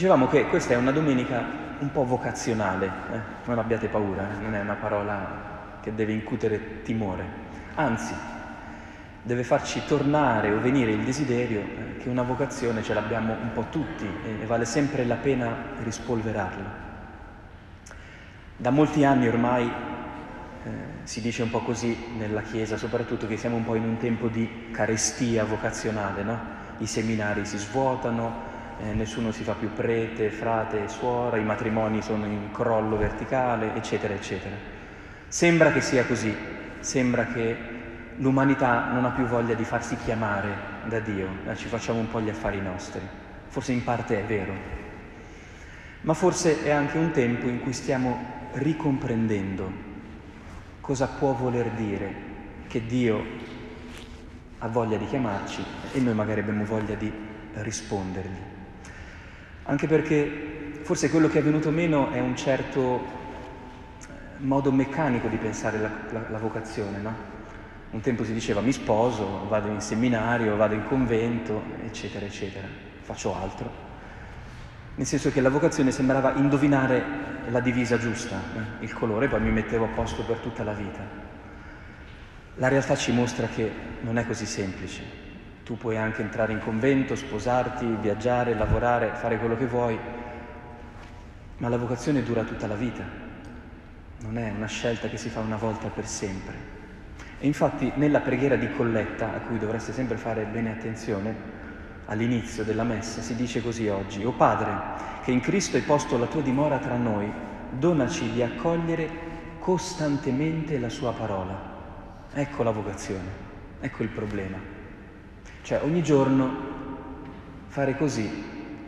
Dicevamo che questa è una domenica un po' vocazionale, eh? non abbiate paura, eh? non è una parola che deve incutere timore, anzi deve farci tornare o venire il desiderio eh, che una vocazione ce l'abbiamo un po' tutti e vale sempre la pena rispolverarla. Da molti anni ormai eh, si dice un po' così nella Chiesa, soprattutto che siamo un po' in un tempo di carestia vocazionale, no? I seminari si svuotano, eh, nessuno si fa più prete, frate, suora, i matrimoni sono in crollo verticale, eccetera, eccetera. Sembra che sia così, sembra che l'umanità non ha più voglia di farsi chiamare da Dio, eh, ci facciamo un po' gli affari nostri. Forse in parte è vero, ma forse è anche un tempo in cui stiamo ricomprendendo cosa può voler dire che Dio ha voglia di chiamarci e noi magari abbiamo voglia di rispondergli. Anche perché forse quello che è venuto meno è un certo eh, modo meccanico di pensare la, la, la vocazione, no? Un tempo si diceva mi sposo, vado in seminario, vado in convento, eccetera, eccetera, faccio altro. Nel senso che la vocazione sembrava indovinare la divisa giusta, eh? il colore, poi mi mettevo a posto per tutta la vita. La realtà ci mostra che non è così semplice. Tu puoi anche entrare in convento, sposarti, viaggiare, lavorare, fare quello che vuoi, ma la vocazione dura tutta la vita. Non è una scelta che si fa una volta per sempre. E infatti nella preghiera di colletta, a cui dovreste sempre fare bene attenzione, all'inizio della messa si dice così oggi, O Padre, che in Cristo hai posto la tua dimora tra noi, donaci di accogliere costantemente la sua parola. Ecco la vocazione, ecco il problema. Cioè ogni giorno fare così,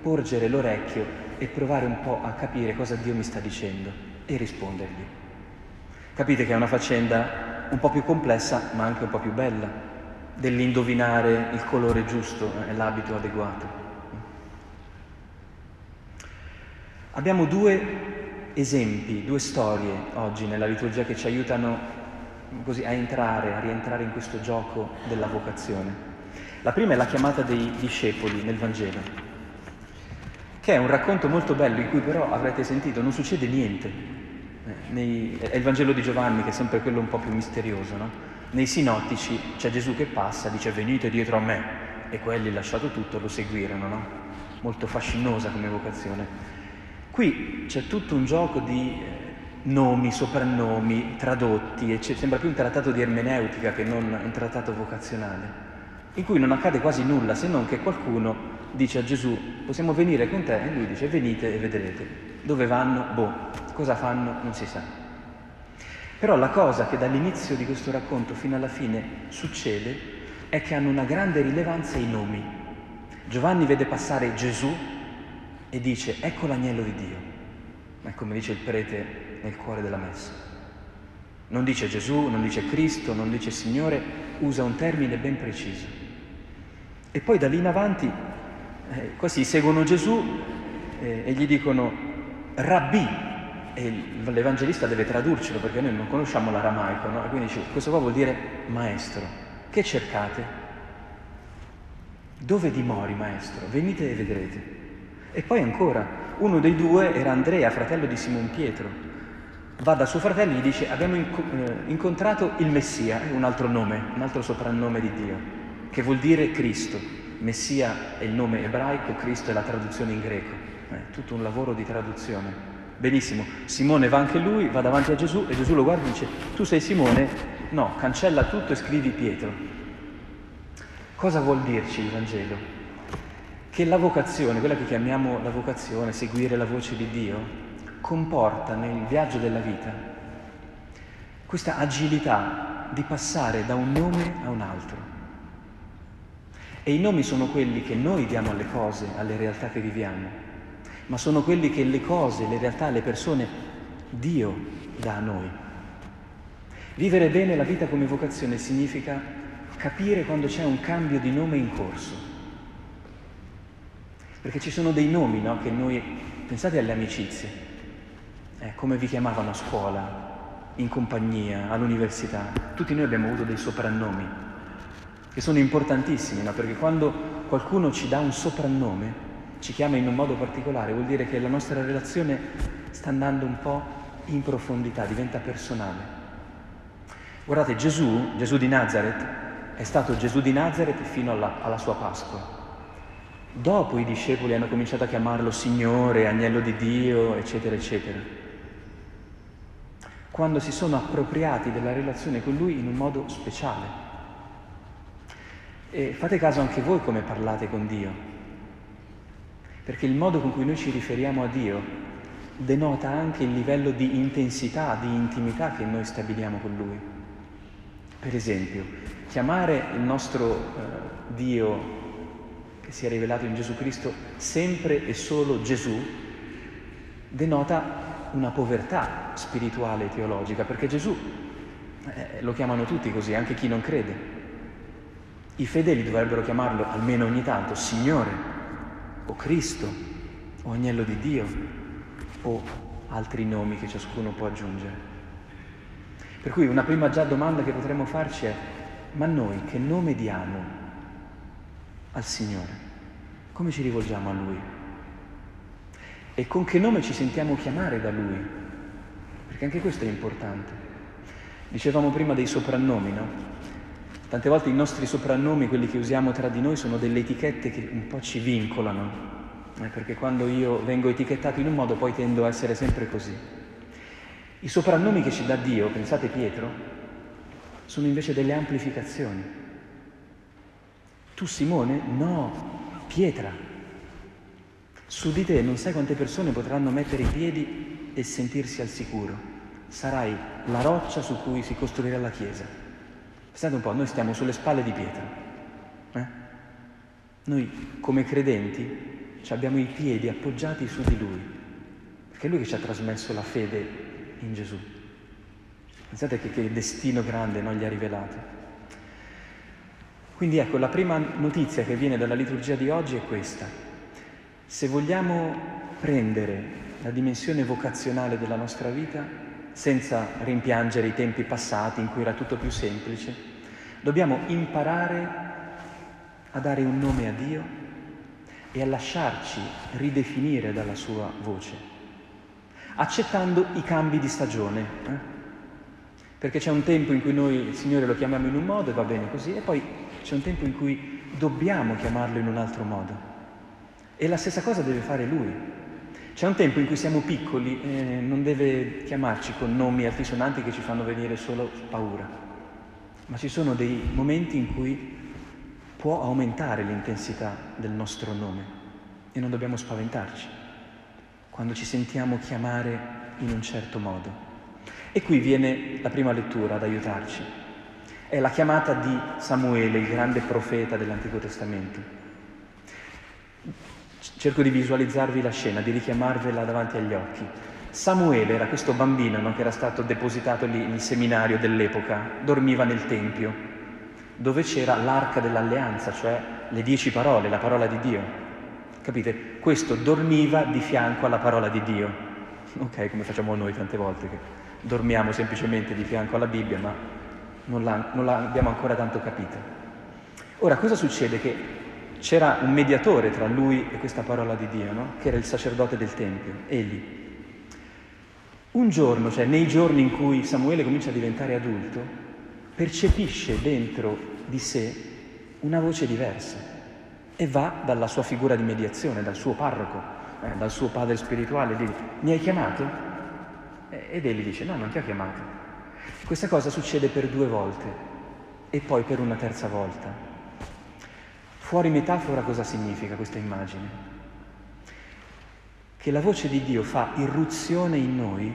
porgere l'orecchio e provare un po' a capire cosa Dio mi sta dicendo e rispondergli. Capite che è una faccenda un po' più complessa ma anche un po' più bella, dell'indovinare il colore giusto e l'abito adeguato. Abbiamo due esempi, due storie oggi nella liturgia che ci aiutano così a entrare, a rientrare in questo gioco della vocazione. La prima è la chiamata dei discepoli nel Vangelo, che è un racconto molto bello in cui però avrete sentito non succede niente. Eh, nei, è il Vangelo di Giovanni che è sempre quello un po' più misterioso, no? Nei sinottici c'è Gesù che passa, dice venite dietro a me e quelli lasciato tutto lo seguirono, no? Molto fascinosa come vocazione. Qui c'è tutto un gioco di eh, nomi, soprannomi, tradotti, sembra più un trattato di ermeneutica che non un trattato vocazionale in cui non accade quasi nulla se non che qualcuno dice a Gesù possiamo venire con te e lui dice venite e vedrete. Dove vanno? Boh, cosa fanno? Non si sa. Però la cosa che dall'inizio di questo racconto fino alla fine succede è che hanno una grande rilevanza i nomi. Giovanni vede passare Gesù e dice ecco l'agnello di Dio, ma è come dice il prete nel cuore della messa. Non dice Gesù, non dice Cristo, non dice Signore, usa un termine ben preciso. E poi da lì in avanti, eh, questi seguono Gesù eh, e gli dicono Rabbi, e l'Evangelista deve tradurcelo perché noi non conosciamo l'aramaico, no? Quindi dice, questo qua vuol dire maestro. Che cercate? Dove dimori, maestro? Venite e vedrete. E poi ancora, uno dei due era Andrea, fratello di Simon Pietro. Va da suo fratello e gli dice, abbiamo eh, incontrato il Messia, un altro nome, un altro soprannome di Dio che vuol dire Cristo. Messia è il nome ebraico, Cristo è la traduzione in greco. Eh, tutto un lavoro di traduzione. Benissimo, Simone va anche lui, va davanti a Gesù e Gesù lo guarda e dice, tu sei Simone? No, cancella tutto e scrivi Pietro. Cosa vuol dirci il Vangelo? Che la vocazione, quella che chiamiamo la vocazione, seguire la voce di Dio, comporta nel viaggio della vita questa agilità di passare da un nome a un altro. E i nomi sono quelli che noi diamo alle cose, alle realtà che viviamo, ma sono quelli che le cose, le realtà, le persone, Dio dà a noi. Vivere bene la vita come vocazione significa capire quando c'è un cambio di nome in corso. Perché ci sono dei nomi, no? Che noi, pensate alle amicizie, eh, come vi chiamavano a scuola, in compagnia, all'università. Tutti noi abbiamo avuto dei soprannomi che sono importantissimi, no? perché quando qualcuno ci dà un soprannome, ci chiama in un modo particolare, vuol dire che la nostra relazione sta andando un po' in profondità, diventa personale. Guardate, Gesù, Gesù di Nazareth, è stato Gesù di Nazareth fino alla, alla sua Pasqua. Dopo i discepoli hanno cominciato a chiamarlo Signore, Agnello di Dio, eccetera, eccetera. Quando si sono appropriati della relazione con Lui in un modo speciale. E fate caso anche voi come parlate con Dio, perché il modo con cui noi ci riferiamo a Dio denota anche il livello di intensità, di intimità che noi stabiliamo con Lui. Per esempio, chiamare il nostro eh, Dio che si è rivelato in Gesù Cristo sempre e solo Gesù, denota una povertà spirituale e teologica, perché Gesù eh, lo chiamano tutti così, anche chi non crede. I fedeli dovrebbero chiamarlo almeno ogni tanto Signore o Cristo o Agnello di Dio o altri nomi che ciascuno può aggiungere. Per cui una prima già domanda che potremmo farci è, ma noi che nome diamo al Signore? Come ci rivolgiamo a Lui? E con che nome ci sentiamo chiamare da Lui? Perché anche questo è importante. Dicevamo prima dei soprannomi, no? Tante volte i nostri soprannomi, quelli che usiamo tra di noi, sono delle etichette che un po' ci vincolano, eh, perché quando io vengo etichettato in un modo poi tendo a essere sempre così. I soprannomi che ci dà Dio, pensate Pietro, sono invece delle amplificazioni. Tu Simone? No, pietra. Su di te non sai quante persone potranno mettere i piedi e sentirsi al sicuro. Sarai la roccia su cui si costruirà la Chiesa. Pensate un po', noi stiamo sulle spalle di pietra. Eh? Noi come credenti abbiamo i piedi appoggiati su di Lui, perché è Lui che ci ha trasmesso la fede in Gesù. Pensate che, che destino grande non gli ha rivelato. Quindi ecco, la prima notizia che viene dalla liturgia di oggi è questa. Se vogliamo prendere la dimensione vocazionale della nostra vita, senza rimpiangere i tempi passati in cui era tutto più semplice, dobbiamo imparare a dare un nome a Dio e a lasciarci ridefinire dalla sua voce, accettando i cambi di stagione. Eh? Perché c'è un tempo in cui noi il Signore lo chiamiamo in un modo e va bene così, e poi c'è un tempo in cui dobbiamo chiamarlo in un altro modo. E la stessa cosa deve fare lui. C'è un tempo in cui siamo piccoli e non deve chiamarci con nomi altisonanti che ci fanno venire solo paura. Ma ci sono dei momenti in cui può aumentare l'intensità del nostro nome e non dobbiamo spaventarci quando ci sentiamo chiamare in un certo modo. E qui viene la prima lettura ad aiutarci. È la chiamata di Samuele, il grande profeta dell'Antico Testamento. Cerco di visualizzarvi la scena, di richiamarvela davanti agli occhi. Samuele era questo bambino no, che era stato depositato lì nel seminario dell'epoca, dormiva nel Tempio, dove c'era l'arca dell'alleanza, cioè le dieci parole, la parola di Dio. Capite? Questo dormiva di fianco alla parola di Dio. Ok, come facciamo noi tante volte, che dormiamo semplicemente di fianco alla Bibbia, ma non, la, non l'abbiamo ancora tanto capita. Ora, cosa succede? Che c'era un mediatore tra lui e questa parola di Dio, no? che era il sacerdote del Tempio, Eli. Un giorno, cioè nei giorni in cui Samuele comincia a diventare adulto, percepisce dentro di sé una voce diversa e va dalla sua figura di mediazione, dal suo parroco, eh, dal suo padre spirituale, dice, mi hai chiamato? Ed egli dice, no, non ti ho chiamato. Questa cosa succede per due volte e poi per una terza volta. Fuori metafora cosa significa questa immagine? Che la voce di Dio fa irruzione in noi,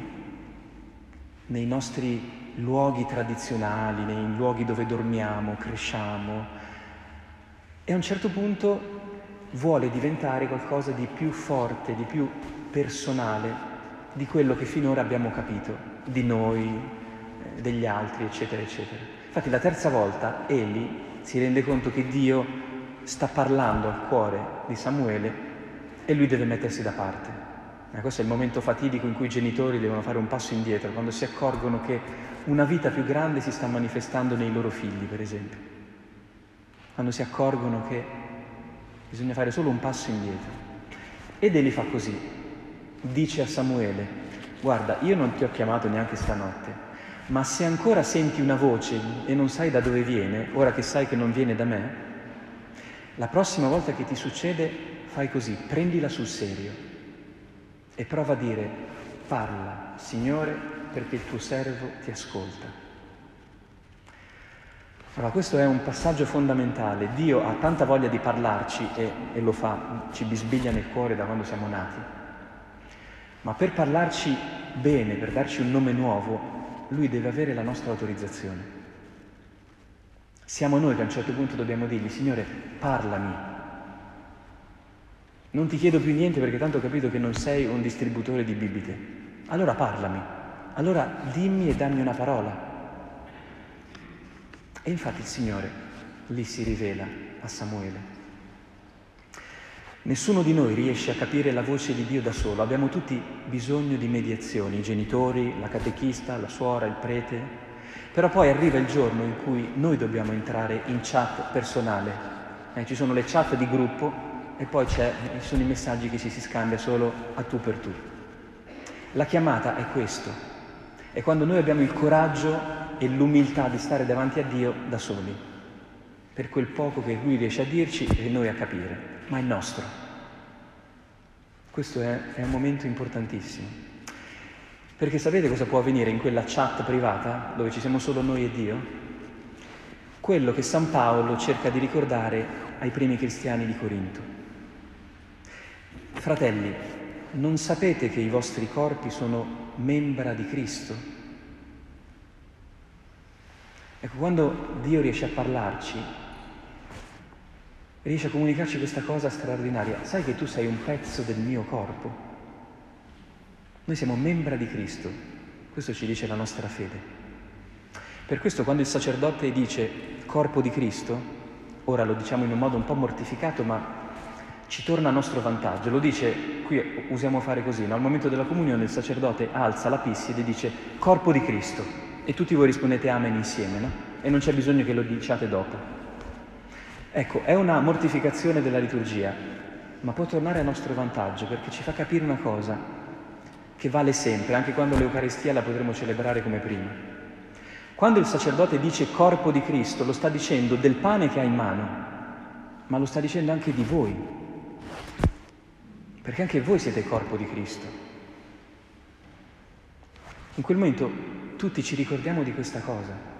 nei nostri luoghi tradizionali, nei luoghi dove dormiamo, cresciamo, e a un certo punto vuole diventare qualcosa di più forte, di più personale di quello che finora abbiamo capito di noi, degli altri, eccetera, eccetera. Infatti la terza volta Eli si rende conto che Dio sta parlando al cuore di Samuele e lui deve mettersi da parte. E questo è il momento fatidico in cui i genitori devono fare un passo indietro, quando si accorgono che una vita più grande si sta manifestando nei loro figli, per esempio. Quando si accorgono che bisogna fare solo un passo indietro. Ed egli fa così, dice a Samuele, guarda, io non ti ho chiamato neanche stanotte, ma se ancora senti una voce e non sai da dove viene, ora che sai che non viene da me, la prossima volta che ti succede fai così, prendila sul serio e prova a dire, parla, Signore, perché il tuo servo ti ascolta. Allora, questo è un passaggio fondamentale. Dio ha tanta voglia di parlarci e, e lo fa, ci bisbiglia nel cuore da quando siamo nati. Ma per parlarci bene, per darci un nome nuovo, Lui deve avere la nostra autorizzazione. Siamo noi che a un certo punto dobbiamo dirgli, Signore, parlami. Non ti chiedo più niente perché tanto ho capito che non sei un distributore di bibite. Allora parlami. Allora dimmi e dammi una parola. E infatti il Signore lì si rivela a Samuele. Nessuno di noi riesce a capire la voce di Dio da solo, abbiamo tutti bisogno di mediazioni, i genitori, la catechista, la suora, il prete, però poi arriva il giorno in cui noi dobbiamo entrare in chat personale, eh, ci sono le chat di gruppo e poi ci sono i messaggi che ci si scambia solo a tu per tu. La chiamata è questo, è quando noi abbiamo il coraggio e l'umiltà di stare davanti a Dio da soli, per quel poco che Lui riesce a dirci e noi a capire, ma è nostro. Questo è, è un momento importantissimo. Perché sapete cosa può avvenire in quella chat privata dove ci siamo solo noi e Dio? Quello che San Paolo cerca di ricordare ai primi cristiani di Corinto. Fratelli, non sapete che i vostri corpi sono membra di Cristo? Ecco, quando Dio riesce a parlarci, riesce a comunicarci questa cosa straordinaria, sai che tu sei un pezzo del mio corpo? Noi siamo membra di Cristo, questo ci dice la nostra fede. Per questo quando il sacerdote dice corpo di Cristo, ora lo diciamo in un modo un po' mortificato, ma ci torna a nostro vantaggio. Lo dice, qui usiamo fare così, no? al momento della comunione il sacerdote alza la pisside e dice corpo di Cristo. E tutti voi rispondete amen insieme, no? E non c'è bisogno che lo diciate dopo. Ecco, è una mortificazione della liturgia, ma può tornare a nostro vantaggio perché ci fa capire una cosa che vale sempre, anche quando l'Eucaristia la potremo celebrare come prima. Quando il sacerdote dice corpo di Cristo, lo sta dicendo del pane che ha in mano, ma lo sta dicendo anche di voi, perché anche voi siete corpo di Cristo. In quel momento tutti ci ricordiamo di questa cosa.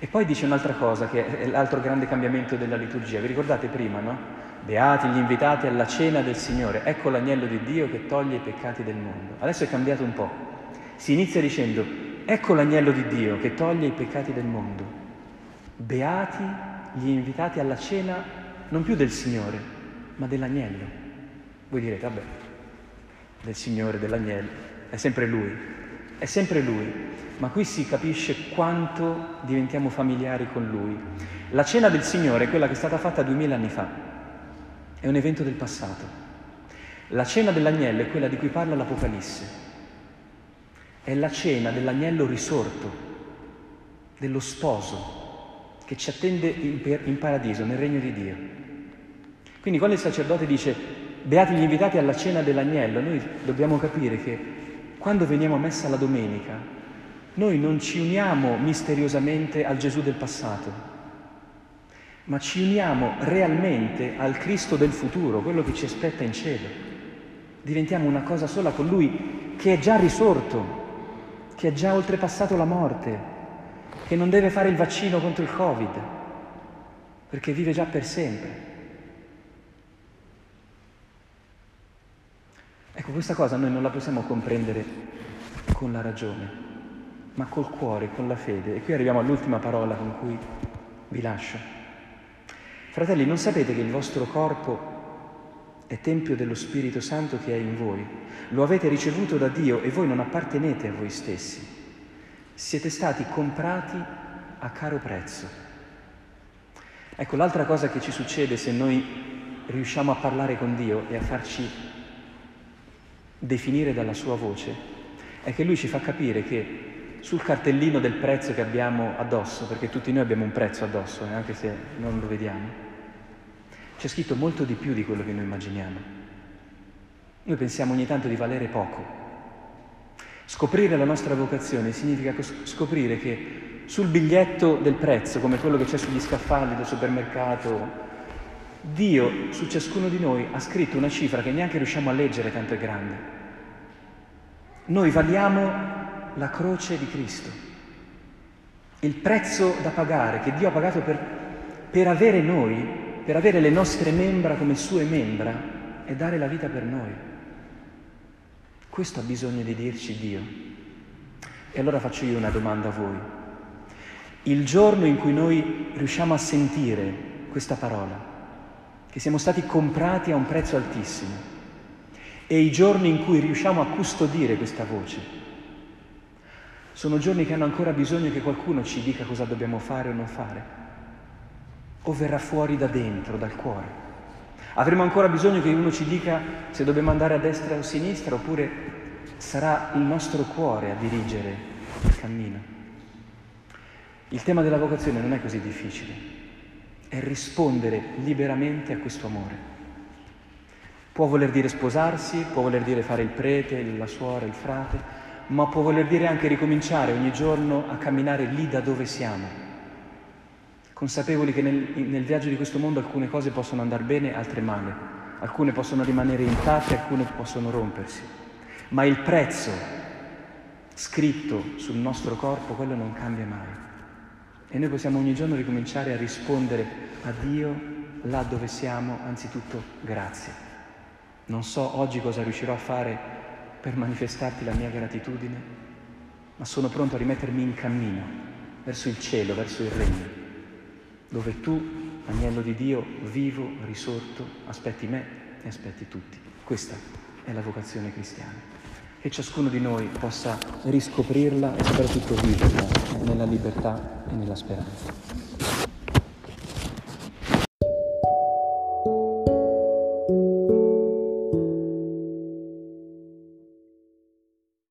E poi dice un'altra cosa, che è l'altro grande cambiamento della liturgia. Vi ricordate prima, no? Beati gli invitati alla cena del Signore. Ecco l'agnello di Dio che toglie i peccati del mondo. Adesso è cambiato un po'. Si inizia dicendo, ecco l'agnello di Dio che toglie i peccati del mondo. Beati gli invitati alla cena non più del Signore, ma dell'agnello. Voi direte, vabbè, del Signore, dell'agnello, è sempre Lui, è sempre Lui ma qui si capisce quanto diventiamo familiari con Lui. La cena del Signore è quella che è stata fatta duemila anni fa, è un evento del passato. La cena dell'agnello è quella di cui parla l'Apocalisse, è la cena dell'agnello risorto, dello sposo che ci attende in paradiso, nel regno di Dio. Quindi quando il sacerdote dice beati gli invitati alla cena dell'agnello, noi dobbiamo capire che quando veniamo a messa la domenica, noi non ci uniamo misteriosamente al Gesù del passato, ma ci uniamo realmente al Cristo del futuro, quello che ci aspetta in cielo. Diventiamo una cosa sola con Lui che è già risorto, che è già oltrepassato la morte, che non deve fare il vaccino contro il Covid, perché vive già per sempre. Ecco, questa cosa noi non la possiamo comprendere con la ragione ma col cuore, con la fede. E qui arriviamo all'ultima parola con cui vi lascio. Fratelli, non sapete che il vostro corpo è tempio dello Spirito Santo che è in voi? Lo avete ricevuto da Dio e voi non appartenete a voi stessi. Siete stati comprati a caro prezzo. Ecco, l'altra cosa che ci succede se noi riusciamo a parlare con Dio e a farci definire dalla sua voce, è che Lui ci fa capire che sul cartellino del prezzo che abbiamo addosso, perché tutti noi abbiamo un prezzo addosso, eh, anche se non lo vediamo, c'è scritto molto di più di quello che noi immaginiamo. Noi pensiamo ogni tanto di valere poco. Scoprire la nostra vocazione significa scoprire che sul biglietto del prezzo, come quello che c'è sugli scaffali del supermercato, Dio su ciascuno di noi ha scritto una cifra che neanche riusciamo a leggere, tanto è grande. Noi valiamo la croce di Cristo, il prezzo da pagare che Dio ha pagato per, per avere noi, per avere le nostre membra come sue membra e dare la vita per noi. Questo ha bisogno di dirci Dio. E allora faccio io una domanda a voi. Il giorno in cui noi riusciamo a sentire questa parola, che siamo stati comprati a un prezzo altissimo e i giorni in cui riusciamo a custodire questa voce sono giorni che hanno ancora bisogno che qualcuno ci dica cosa dobbiamo fare o non fare o verrà fuori da dentro, dal cuore. Avremo ancora bisogno che uno ci dica se dobbiamo andare a destra o a sinistra oppure sarà il nostro cuore a dirigere il cammino. Il tema della vocazione non è così difficile è rispondere liberamente a questo amore. Può voler dire sposarsi, può voler dire fare il prete, la suora, il frate, ma può voler dire anche ricominciare ogni giorno a camminare lì da dove siamo, consapevoli che nel, nel viaggio di questo mondo alcune cose possono andare bene, altre male, alcune possono rimanere intatte, alcune possono rompersi, ma il prezzo scritto sul nostro corpo, quello non cambia mai. E noi possiamo ogni giorno ricominciare a rispondere a Dio là dove siamo, anzitutto grazie. Non so oggi cosa riuscirò a fare per manifestarti la mia gratitudine, ma sono pronto a rimettermi in cammino verso il cielo, verso il regno, dove tu, agnello di Dio, vivo, risorto, aspetti me e aspetti tutti. Questa è la vocazione cristiana che ciascuno di noi possa riscoprirla e soprattutto viverla nella libertà e nella speranza.